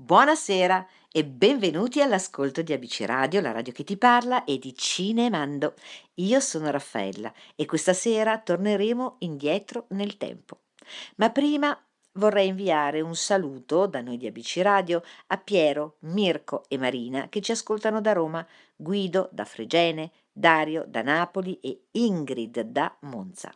Buonasera e benvenuti all'ascolto di ABC Radio, la radio che ti parla e di Cinemando. Io sono Raffaella e questa sera torneremo indietro nel tempo. Ma prima vorrei inviare un saluto da noi di ABC Radio a Piero, Mirko e Marina che ci ascoltano da Roma, Guido da Fregene, Dario da Napoli e Ingrid da Monza.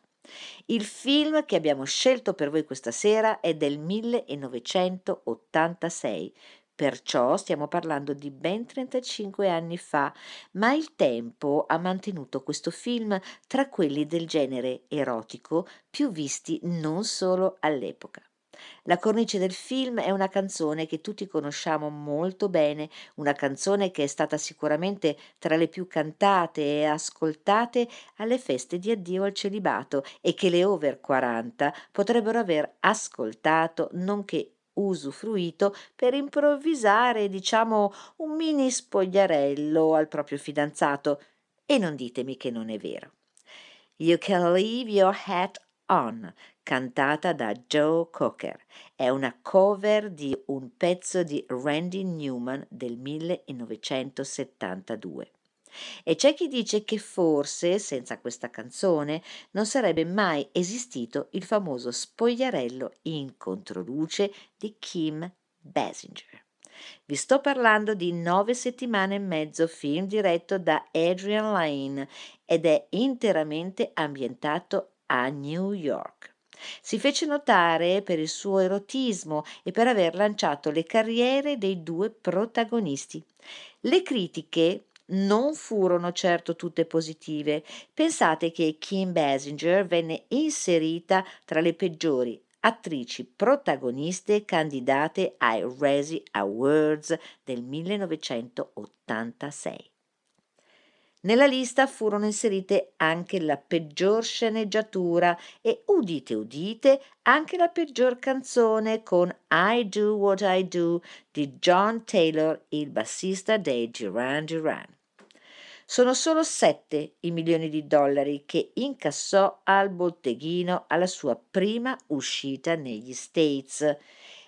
Il film che abbiamo scelto per voi questa sera è del 1986, perciò stiamo parlando di ben 35 anni fa, ma il tempo ha mantenuto questo film tra quelli del genere erotico più visti non solo all'epoca. La cornice del film è una canzone che tutti conosciamo molto bene, una canzone che è stata sicuramente tra le più cantate e ascoltate alle feste di addio al celibato e che le over 40 potrebbero aver ascoltato nonché usufruito per improvvisare, diciamo, un mini spogliarello al proprio fidanzato. E non ditemi che non è vero. You can leave your hat on, cantata da Joe Cocker. È una cover di un pezzo di Randy Newman del 1972. E c'è chi dice che forse senza questa canzone non sarebbe mai esistito il famoso spogliarello in controluce di Kim Basinger. Vi sto parlando di Nove settimane e mezzo, film diretto da Adrian Lane ed è interamente ambientato a New York. Si fece notare per il suo erotismo e per aver lanciato le carriere dei due protagonisti. Le critiche non furono certo tutte positive. Pensate che Kim Basinger venne inserita tra le peggiori attrici protagoniste candidate ai Razzie Awards del 1986. Nella lista furono inserite anche la peggior sceneggiatura e, udite udite, anche la peggior canzone con I Do What I Do di John Taylor, il bassista dei Duran Duran. Sono solo sette i milioni di dollari che incassò al botteghino alla sua prima uscita negli States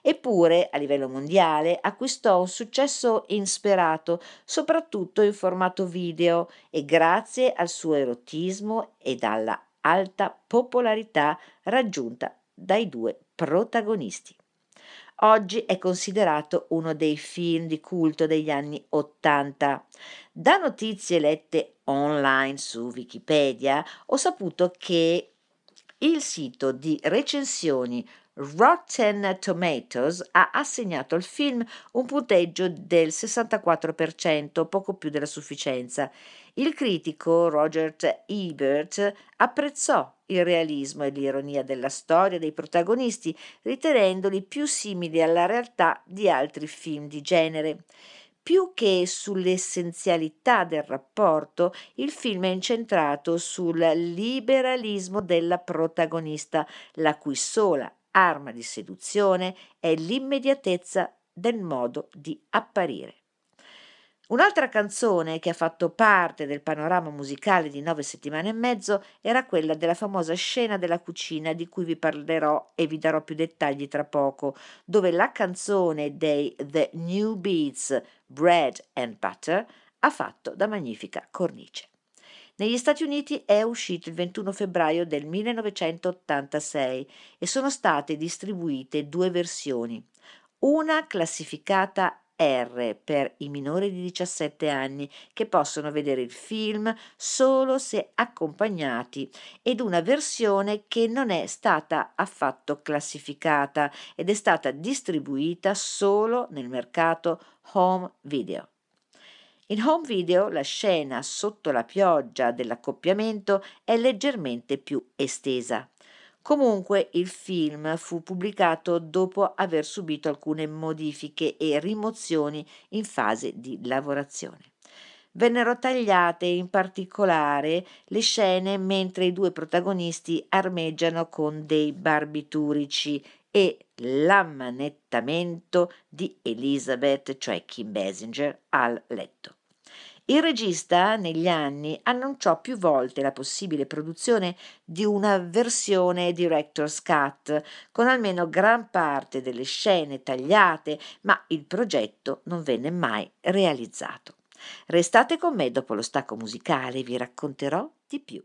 Eppure, a livello mondiale, acquistò un successo insperato, soprattutto in formato video e grazie al suo erotismo ed alla alta popolarità raggiunta dai due protagonisti. Oggi è considerato uno dei film di culto degli anni Ottanta. Da notizie lette online su Wikipedia ho saputo che il sito di recensioni Rotten Tomatoes ha assegnato al film un punteggio del 64%, poco più della sufficienza. Il critico Roger Ebert apprezzò il realismo e l'ironia della storia dei protagonisti, ritenendoli più simili alla realtà di altri film di genere. Più che sull'essenzialità del rapporto, il film è incentrato sul liberalismo della protagonista, la cui sola arma di seduzione è l'immediatezza del modo di apparire. Un'altra canzone che ha fatto parte del panorama musicale di nove settimane e mezzo era quella della famosa scena della cucina di cui vi parlerò e vi darò più dettagli tra poco, dove la canzone dei The New Beats Bread and Butter ha fatto da magnifica cornice. Negli Stati Uniti è uscito il 21 febbraio del 1986 e sono state distribuite due versioni, una classificata R per i minori di 17 anni che possono vedere il film solo se accompagnati ed una versione che non è stata affatto classificata ed è stata distribuita solo nel mercato home video. In home video la scena sotto la pioggia dell'accoppiamento è leggermente più estesa. Comunque il film fu pubblicato dopo aver subito alcune modifiche e rimozioni in fase di lavorazione. Vennero tagliate in particolare le scene mentre i due protagonisti armeggiano con dei barbiturici e l'ammanettamento di Elizabeth, cioè Kim Basinger, al letto. Il regista negli anni annunciò più volte la possibile produzione di una versione director's cut con almeno gran parte delle scene tagliate, ma il progetto non venne mai realizzato. Restate con me dopo lo stacco musicale, vi racconterò di più.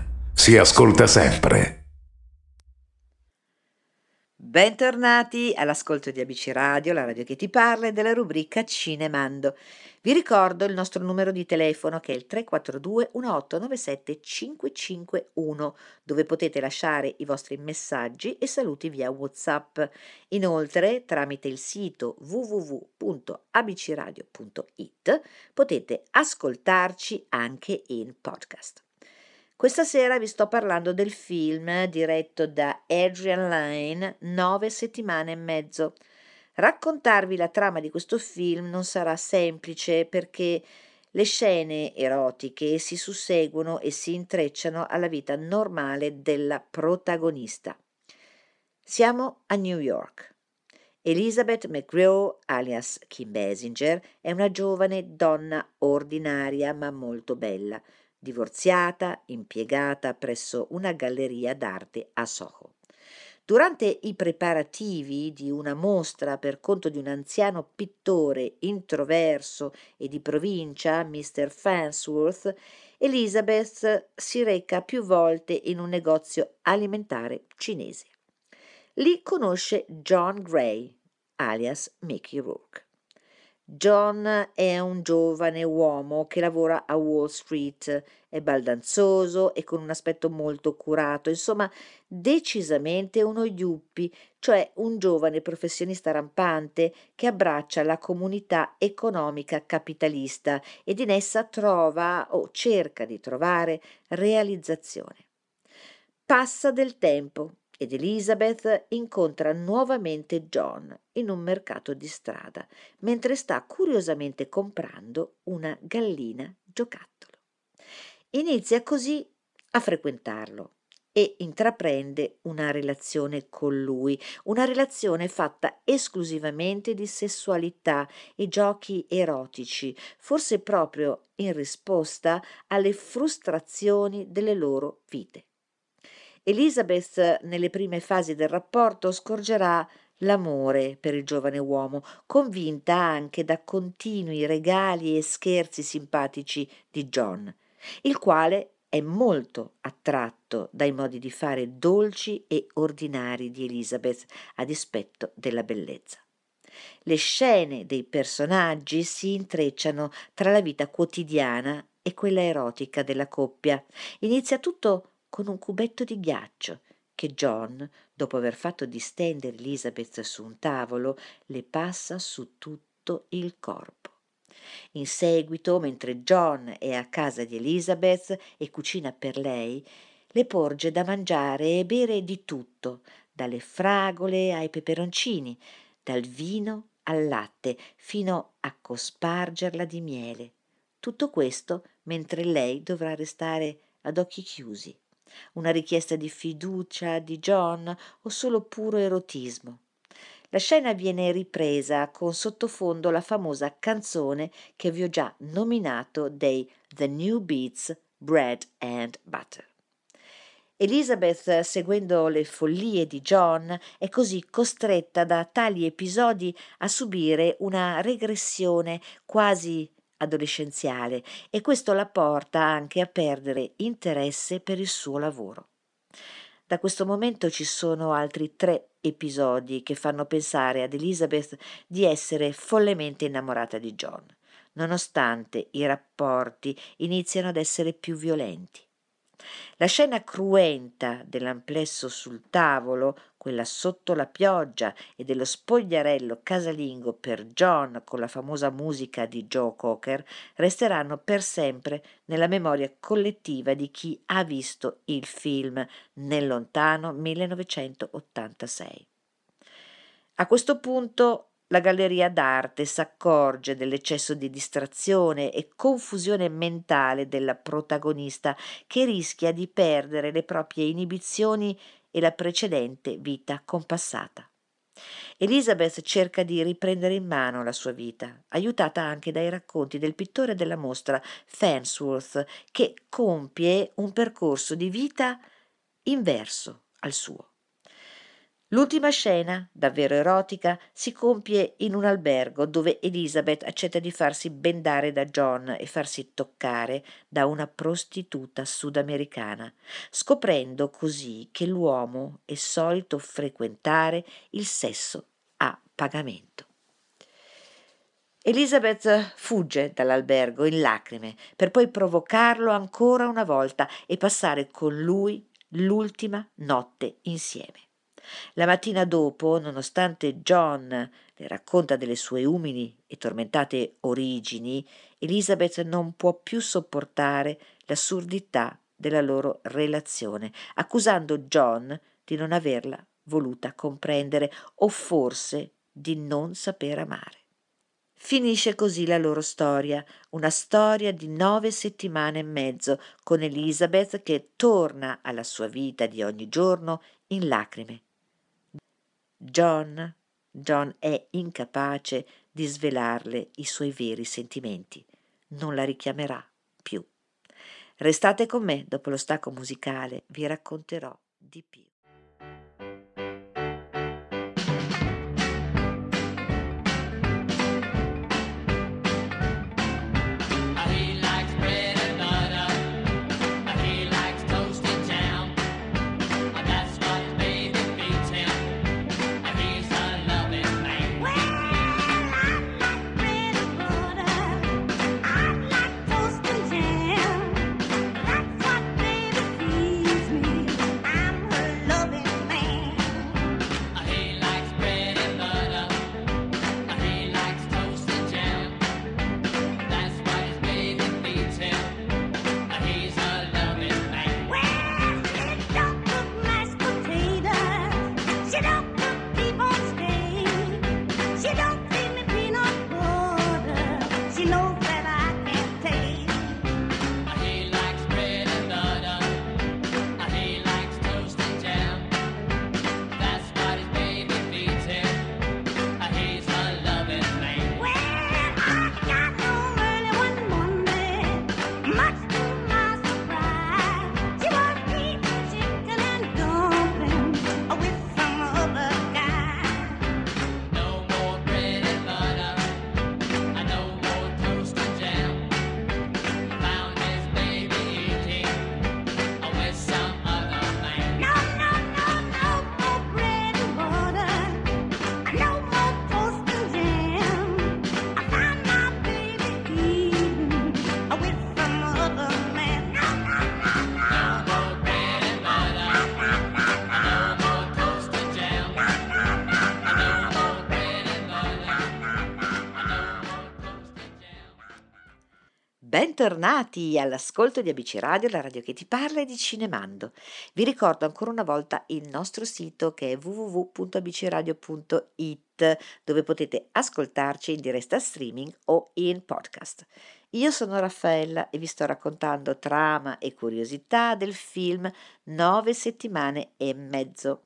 Si ascolta sempre. Bentornati all'ascolto di ABC Radio, la radio che ti parla e della rubrica Cinemando. Vi ricordo il nostro numero di telefono che è il 342 1897 551 dove potete lasciare i vostri messaggi e saluti via WhatsApp. Inoltre, tramite il sito www.abcradio.it potete ascoltarci anche in podcast. Questa sera vi sto parlando del film diretto da Adrian Lyne, Nove settimane e mezzo. Raccontarvi la trama di questo film non sarà semplice perché le scene erotiche si susseguono e si intrecciano alla vita normale della protagonista. Siamo a New York. Elizabeth McGraw, alias Kim Basinger, è una giovane donna ordinaria ma molto bella divorziata, impiegata presso una galleria d'arte a Soho. Durante i preparativi di una mostra per conto di un anziano pittore introverso e di provincia, Mr. Fansworth, Elizabeth si reca più volte in un negozio alimentare cinese. Lì conosce John Gray, alias Mickey Rourke. John è un giovane uomo che lavora a Wall Street, è baldanzoso e con un aspetto molto curato, insomma decisamente uno yuppie, cioè un giovane professionista rampante che abbraccia la comunità economica capitalista ed in essa trova o cerca di trovare realizzazione. Passa del tempo ed Elizabeth incontra nuovamente John in un mercato di strada, mentre sta curiosamente comprando una gallina giocattolo. Inizia così a frequentarlo e intraprende una relazione con lui, una relazione fatta esclusivamente di sessualità e giochi erotici, forse proprio in risposta alle frustrazioni delle loro vite. Elizabeth nelle prime fasi del rapporto scorgerà l'amore per il giovane uomo, convinta anche da continui regali e scherzi simpatici di John, il quale è molto attratto dai modi di fare dolci e ordinari di Elizabeth a dispetto della bellezza. Le scene dei personaggi si intrecciano tra la vita quotidiana e quella erotica della coppia. Inizia tutto con un cubetto di ghiaccio che John, dopo aver fatto distendere Elizabeth su un tavolo, le passa su tutto il corpo. In seguito, mentre John è a casa di Elizabeth e cucina per lei, le porge da mangiare e bere di tutto, dalle fragole ai peperoncini, dal vino al latte, fino a cospargerla di miele. Tutto questo mentre lei dovrà restare ad occhi chiusi una richiesta di fiducia di John o solo puro erotismo. La scena viene ripresa con sottofondo la famosa canzone che vi ho già nominato dei The New Beats Bread and Butter. Elizabeth, seguendo le follie di John, è così costretta da tali episodi a subire una regressione quasi adolescenziale e questo la porta anche a perdere interesse per il suo lavoro. Da questo momento ci sono altri tre episodi che fanno pensare ad Elizabeth di essere follemente innamorata di John, nonostante i rapporti iniziano ad essere più violenti. La scena cruenta dell'amplesso sul tavolo, quella sotto la pioggia e dello spogliarello casalingo per John con la famosa musica di Joe Cocker resteranno per sempre nella memoria collettiva di chi ha visto il film nel lontano 1986. A questo punto la galleria d'arte s'accorge dell'eccesso di distrazione e confusione mentale della protagonista che rischia di perdere le proprie inibizioni e la precedente vita compassata. Elizabeth cerca di riprendere in mano la sua vita, aiutata anche dai racconti del pittore della mostra Fansworth, che compie un percorso di vita inverso al suo. L'ultima scena, davvero erotica, si compie in un albergo dove Elizabeth accetta di farsi bendare da John e farsi toccare da una prostituta sudamericana, scoprendo così che l'uomo è solito frequentare il sesso a pagamento. Elizabeth fugge dall'albergo in lacrime per poi provocarlo ancora una volta e passare con lui l'ultima notte insieme. La mattina dopo, nonostante John le racconta delle sue umili e tormentate origini, Elizabeth non può più sopportare l'assurdità della loro relazione, accusando John di non averla voluta comprendere o forse di non saper amare. Finisce così la loro storia, una storia di nove settimane e mezzo, con Elizabeth che torna alla sua vita di ogni giorno in lacrime John, John è incapace di svelarle i suoi veri sentimenti. Non la richiamerà più. Restate con me, dopo lo stacco musicale vi racconterò di più. Bentornati all'ascolto di ABC Radio, la radio che ti parla e di Cinemando. Vi ricordo ancora una volta il nostro sito che è www.abcradio.it dove potete ascoltarci in diretta streaming o in podcast. Io sono Raffaella e vi sto raccontando trama e curiosità del film Nove settimane e mezzo.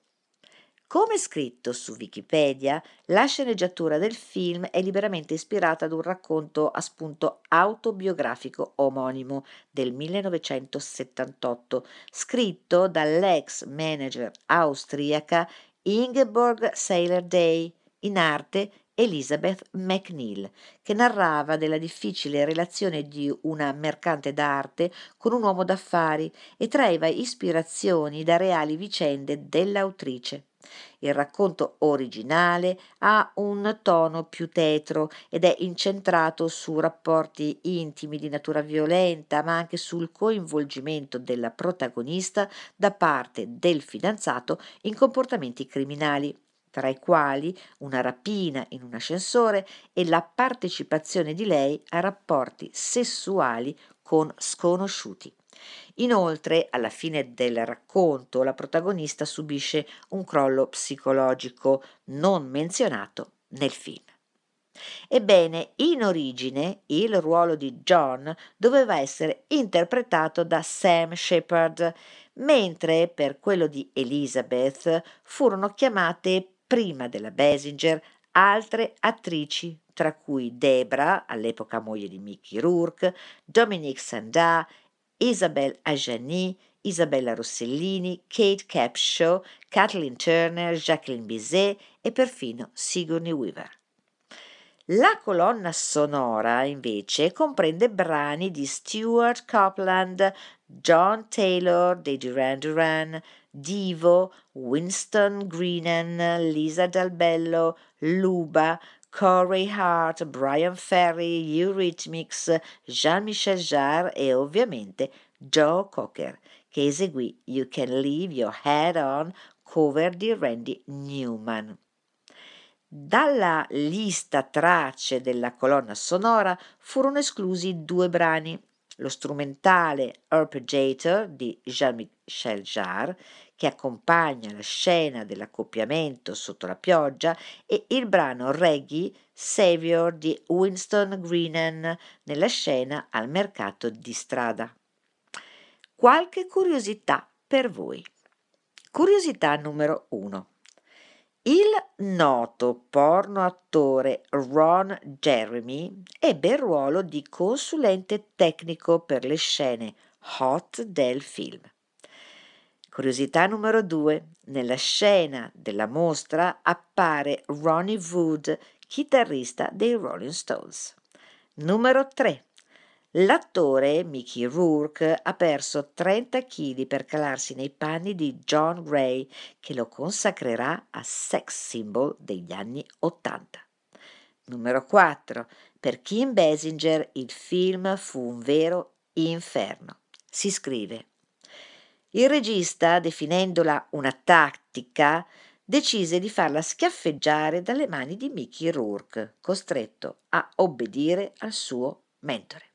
Come scritto su Wikipedia, la sceneggiatura del film è liberamente ispirata ad un racconto a spunto autobiografico omonimo del 1978, scritto dall'ex manager austriaca Ingeborg Seiler-Day, in arte Elizabeth McNeil, che narrava della difficile relazione di una mercante d'arte con un uomo d'affari e traeva ispirazioni da reali vicende dell'autrice. Il racconto originale ha un tono più tetro ed è incentrato su rapporti intimi di natura violenta, ma anche sul coinvolgimento della protagonista da parte del fidanzato in comportamenti criminali tra i quali una rapina in un ascensore e la partecipazione di lei a rapporti sessuali con sconosciuti. Inoltre, alla fine del racconto, la protagonista subisce un crollo psicologico non menzionato nel film. Ebbene, in origine il ruolo di John doveva essere interpretato da Sam Shepard, mentre per quello di Elizabeth furono chiamate prima della Basinger altre attrici, tra cui Debra, all'epoca moglie di Mickey Rourke, Dominique Sanda Isabelle Adjani, Isabella Rossellini, Kate Capshaw, Kathleen Turner, Jacqueline Bizet e perfino Sigourney Weaver. La colonna sonora, invece, comprende brani di Stuart Copeland, John Taylor dei Duran Duran, Divo, Winston Greenan, Lisa Dal Bello, Luba, Corey Hart, Brian Ferry, Eurythmics, Jean-Michel Jarre e ovviamente Joe Cocker, che eseguì You Can Leave Your Head On, cover di Randy Newman. Dalla lista tracce della colonna sonora furono esclusi due brani, lo strumentale Arpeggiator di Jean-Michel Jarre, che accompagna la scena dell'accoppiamento sotto la pioggia, e il brano reggae Savior di Winston Greenan nella scena al mercato di strada. Qualche curiosità per voi. Curiosità numero 1. Il noto porno attore Ron Jeremy ebbe il ruolo di consulente tecnico per le scene hot del film. Curiosità numero 2. Nella scena della mostra appare Ronnie Wood, chitarrista dei Rolling Stones. Numero 3. L'attore Mickey Rourke ha perso 30 kg per calarsi nei panni di John Gray, che lo consacrerà a sex symbol degli anni 80. Numero 4. Per Kim Basinger il film fu un vero inferno. Si scrive. Il regista, definendola una tattica, decise di farla schiaffeggiare dalle mani di Mickey Rourke, costretto a obbedire al suo mentore.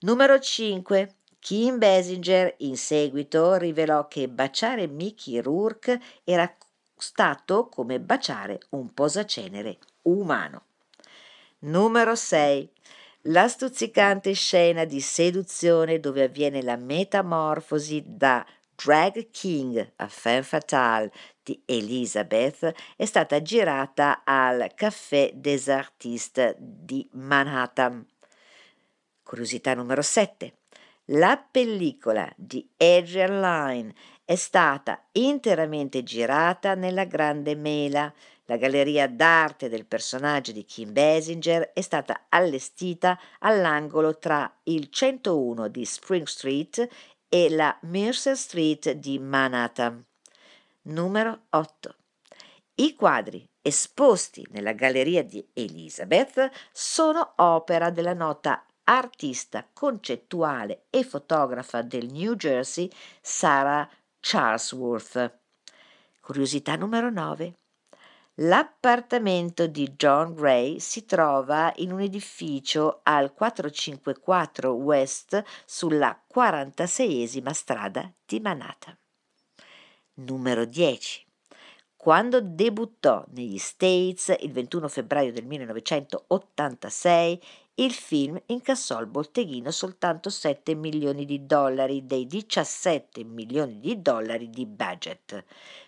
Numero 5. Kim Basinger in seguito rivelò che baciare Mickey Rourke era stato come baciare un posacenere umano. Numero 6. La stuzzicante scena di seduzione dove avviene la metamorfosi da Drag King a Femme Fatale di Elizabeth è stata girata al Café des Artistes di Manhattan. Curiosità numero 7. La pellicola di Adrian Lyne è stata interamente girata nella Grande Mela. La galleria d'arte del personaggio di Kim Basinger è stata allestita all'angolo tra il 101 di Spring Street e la Mercer Street di Manhattan. Numero 8. I quadri esposti nella galleria di Elizabeth sono opera della nota artista concettuale e fotografa del New Jersey Sarah Charlesworth. Curiosità numero 9. L'appartamento di John Gray si trova in un edificio al 454 West sulla 46esima strada di Manhattan. Numero 10. Quando debuttò negli States il 21 febbraio del 1986, il film incassò al botteghino soltanto 7 milioni di dollari dei 17 milioni di dollari di budget,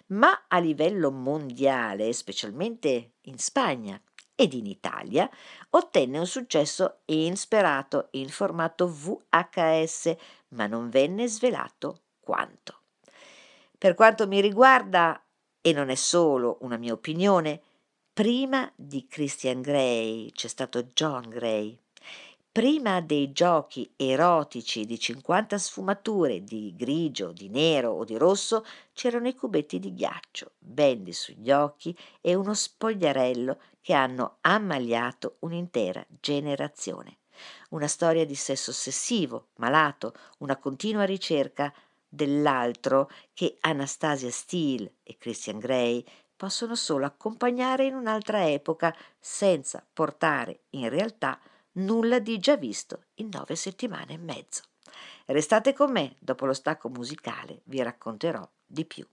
ma a livello mondiale, specialmente in Spagna ed in Italia, ottenne un successo insperato in formato VHS, ma non venne svelato quanto. Per quanto mi riguarda, e non è solo una mia opinione, Prima di Christian Grey c'è stato John Grey. Prima dei giochi erotici di 50 sfumature di grigio, di nero o di rosso c'erano i cubetti di ghiaccio, bendi sugli occhi e uno spogliarello che hanno ammaliato un'intera generazione. Una storia di sesso ossessivo, malato, una continua ricerca dell'altro che Anastasia Steele e Christian Grey possono solo accompagnare in un'altra epoca senza portare in realtà nulla di già visto in nove settimane e mezzo. Restate con me, dopo lo stacco musicale vi racconterò di più.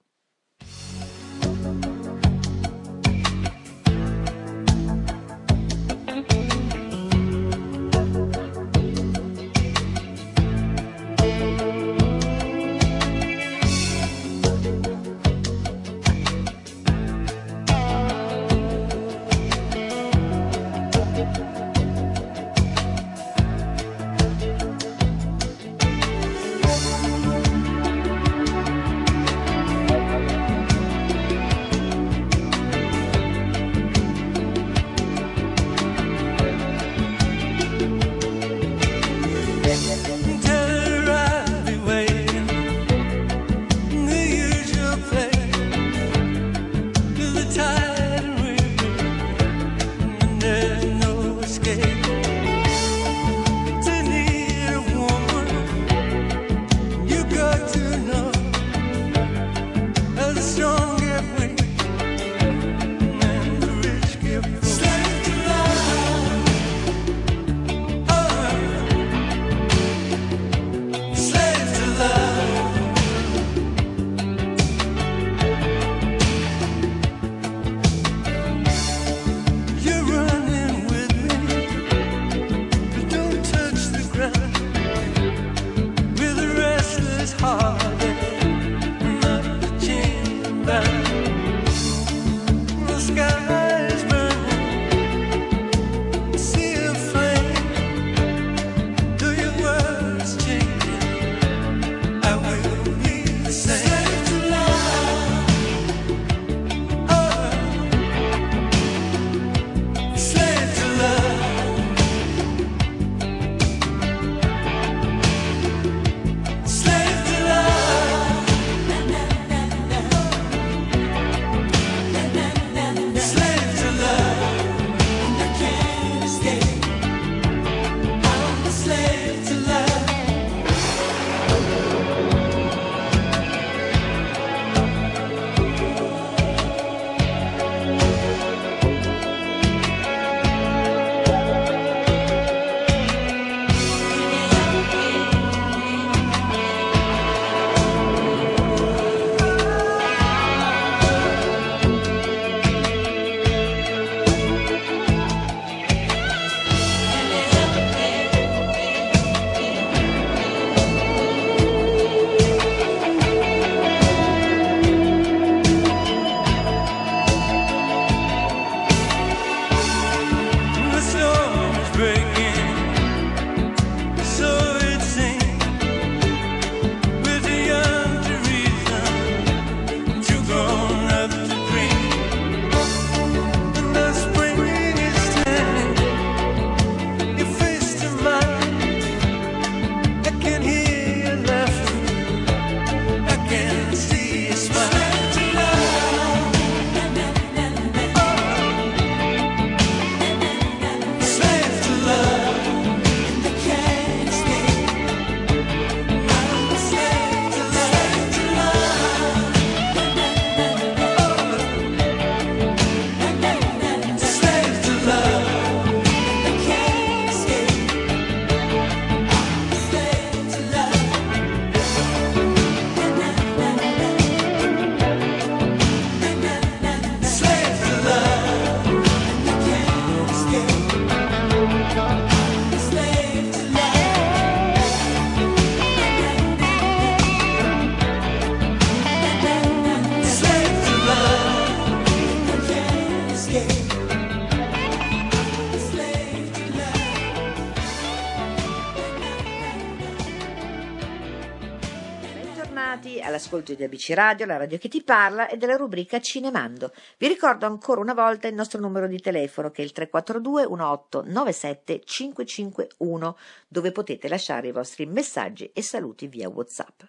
All'ascolto di ABC Radio, la radio che ti parla e della rubrica Cinemando. Vi ricordo ancora una volta il nostro numero di telefono che è il 342 1897 551 dove potete lasciare i vostri messaggi e saluti via WhatsApp.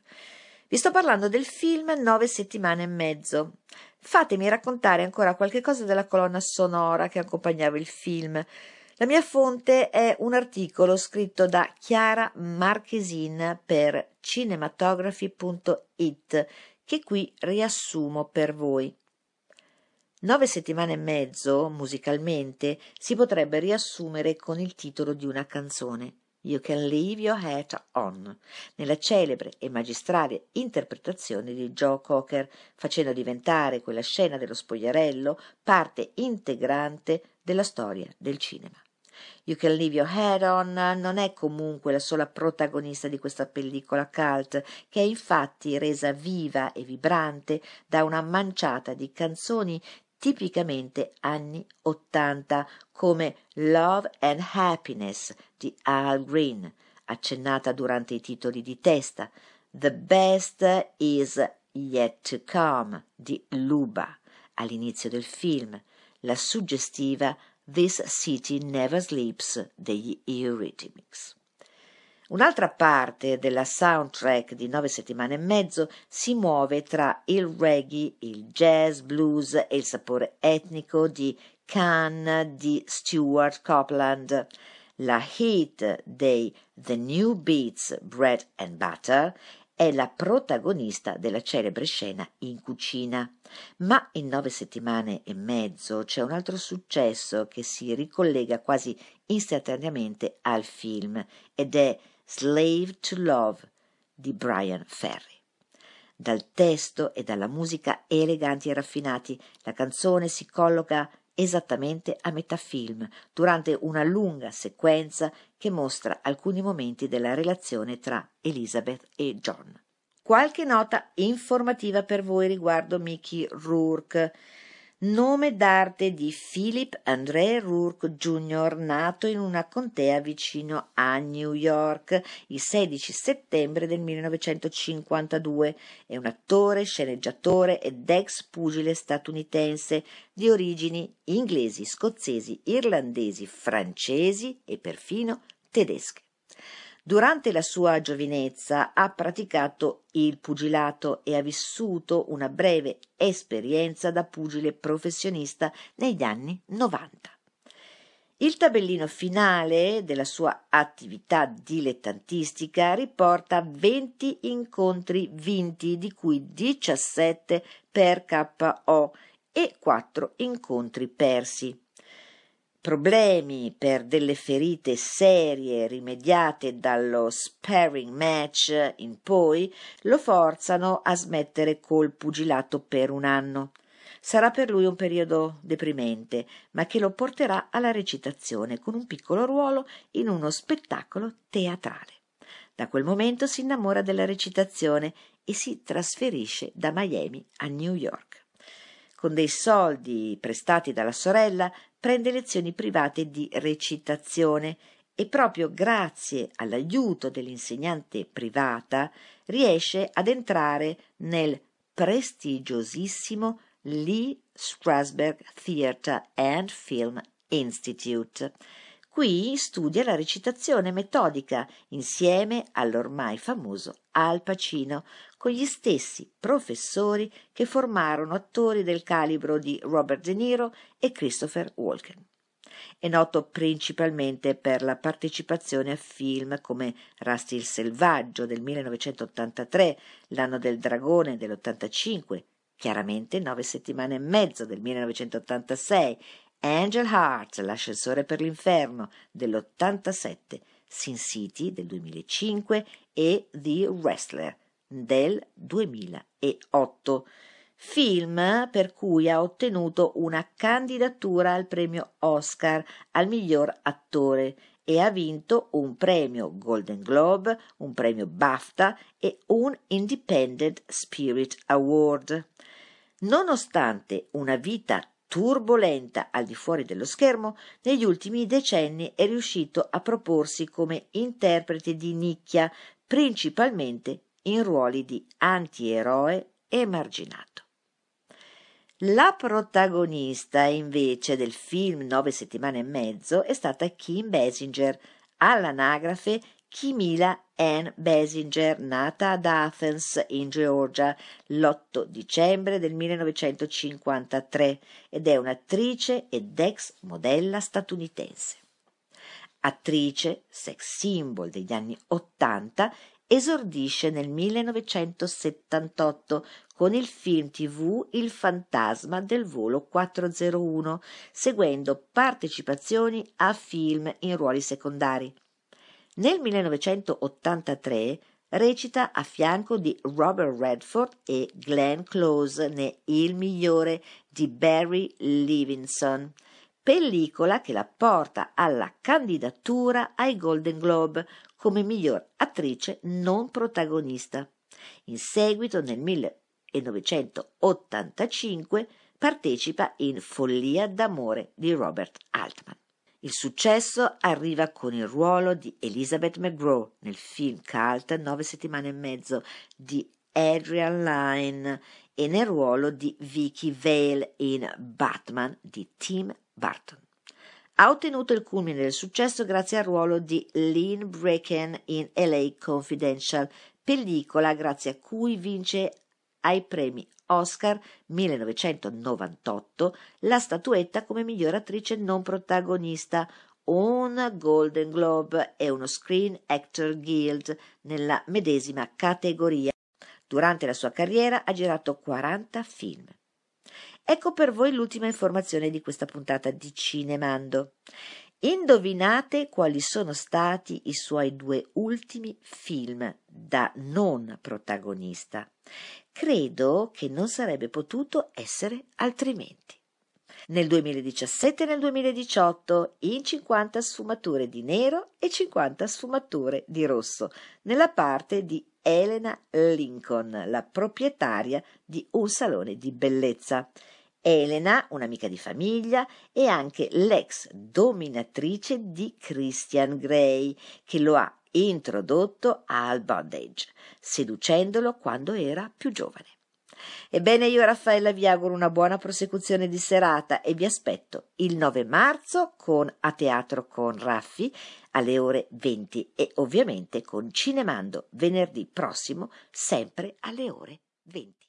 Vi sto parlando del film Nove settimane e mezzo. Fatemi raccontare ancora qualche cosa della colonna sonora che accompagnava il film. La mia fonte è un articolo scritto da Chiara Marchesin per cinematography.it che qui riassumo per voi. Nove settimane e mezzo, musicalmente, si potrebbe riassumere con il titolo di una canzone, You Can Leave Your Hat On, nella celebre e magistrale interpretazione di Joe Cocker, facendo diventare quella scena dello spogliarello parte integrante della storia del cinema. You Can Leave Your Head On non è comunque la sola protagonista di questa pellicola cult, che è infatti resa viva e vibrante da una manciata di canzoni tipicamente anni Ottanta, come Love and Happiness di Al Green, accennata durante i titoli di testa, The Best Is Yet to Come di Luba all'inizio del film, la suggestiva This City Never Sleeps degli Eurythmics. Un'altra parte della soundtrack di nove settimane e mezzo si muove tra il reggae, il jazz, blues e il sapore etnico di Khan di Stuart Copeland, la hit dei The New Beats Bread and Butter è la protagonista della celebre scena in cucina. Ma in nove settimane e mezzo c'è un altro successo che si ricollega quasi istantaneamente al film ed è Slave to Love di Brian Ferry. Dal testo e dalla musica eleganti e raffinati, la canzone si colloca esattamente a metà film, durante una lunga sequenza che mostra alcuni momenti della relazione tra Elizabeth e John. Qualche nota informativa per voi riguardo Mickey Rourke nome d'arte di Philip André Rourke Jr., nato in una contea vicino a New York il 16 settembre del 1952. È un attore, sceneggiatore ed ex pugile statunitense di origini inglesi, scozzesi, irlandesi, francesi e perfino tedesche. Durante la sua giovinezza ha praticato il pugilato e ha vissuto una breve esperienza da pugile professionista negli anni 90. Il tabellino finale della sua attività dilettantistica riporta 20 incontri vinti, di cui 17 per KO e 4 incontri persi problemi per delle ferite serie rimediate dallo sparring match in poi lo forzano a smettere col pugilato per un anno. Sarà per lui un periodo deprimente, ma che lo porterà alla recitazione con un piccolo ruolo in uno spettacolo teatrale. Da quel momento si innamora della recitazione e si trasferisce da Miami a New York. Con dei soldi prestati dalla sorella prende lezioni private di recitazione e proprio grazie all'aiuto dell'insegnante privata riesce ad entrare nel prestigiosissimo Lee Strasberg Theatre and Film Institute. Qui studia la recitazione metodica insieme all'ormai famoso Al Pacino, con gli stessi professori che formarono attori del calibro di Robert De Niro e Christopher Walken. È noto principalmente per la partecipazione a film come Rusty il selvaggio del 1983, L'anno del dragone dell'85, chiaramente Nove settimane e mezzo del 1986, Angel Heart, l'ascensore per l'inferno dell'87, Sin City del 2005 e The Wrestler del 2008, film per cui ha ottenuto una candidatura al premio Oscar al miglior attore e ha vinto un premio Golden Globe, un premio BAFTA e un Independent Spirit Award. Nonostante una vita turbolenta al di fuori dello schermo, negli ultimi decenni è riuscito a proporsi come interprete di nicchia, principalmente in ruoli di antieroe emarginato. La protagonista invece del film Nove settimane e mezzo è stata Kim Basinger, all'anagrafe Kimila Ann Basinger, nata ad Athens in Georgia l'8 dicembre del 1953 ed è un'attrice ed ex modella statunitense. Attrice, sex symbol degli anni Ottanta, esordisce nel 1978 con il film tv Il fantasma del volo 401, seguendo partecipazioni a film in ruoli secondari. Nel 1983 recita a fianco di Robert Redford e Glenn Close ne Il migliore di Barry Levinson, pellicola che la porta alla candidatura ai Golden Globe come miglior attrice non protagonista. In seguito, nel 1985, partecipa in Follia d'amore di Robert Altman. Il successo arriva con il ruolo di Elizabeth McGraw nel film cult Nove settimane e mezzo di Adrian Lyne e nel ruolo di Vicky Vale in Batman di Tim Burton. Ha ottenuto il culmine del successo grazie al ruolo di Lynn Bracken in LA Confidential, pellicola grazie a cui vince ai premi Oscar 1998 la statuetta come miglior attrice non protagonista, un Golden Globe e uno Screen Actor Guild nella medesima categoria. Durante la sua carriera ha girato 40 film. Ecco per voi l'ultima informazione di questa puntata di Cinemando. Indovinate quali sono stati i suoi due ultimi film da non protagonista. Credo che non sarebbe potuto essere altrimenti. Nel 2017 e nel 2018 in 50 sfumature di nero e 50 sfumature di rosso, nella parte di Elena Lincoln, la proprietaria di un salone di bellezza. Elena, un'amica di famiglia, è anche l'ex dominatrice di Christian Grey, che lo ha introdotto al bondage, seducendolo quando era più giovane. Ebbene, io Raffaella vi auguro una buona prosecuzione di serata e vi aspetto il 9 marzo con A Teatro con Raffi alle ore 20 e ovviamente con Cinemando venerdì prossimo sempre alle ore 20.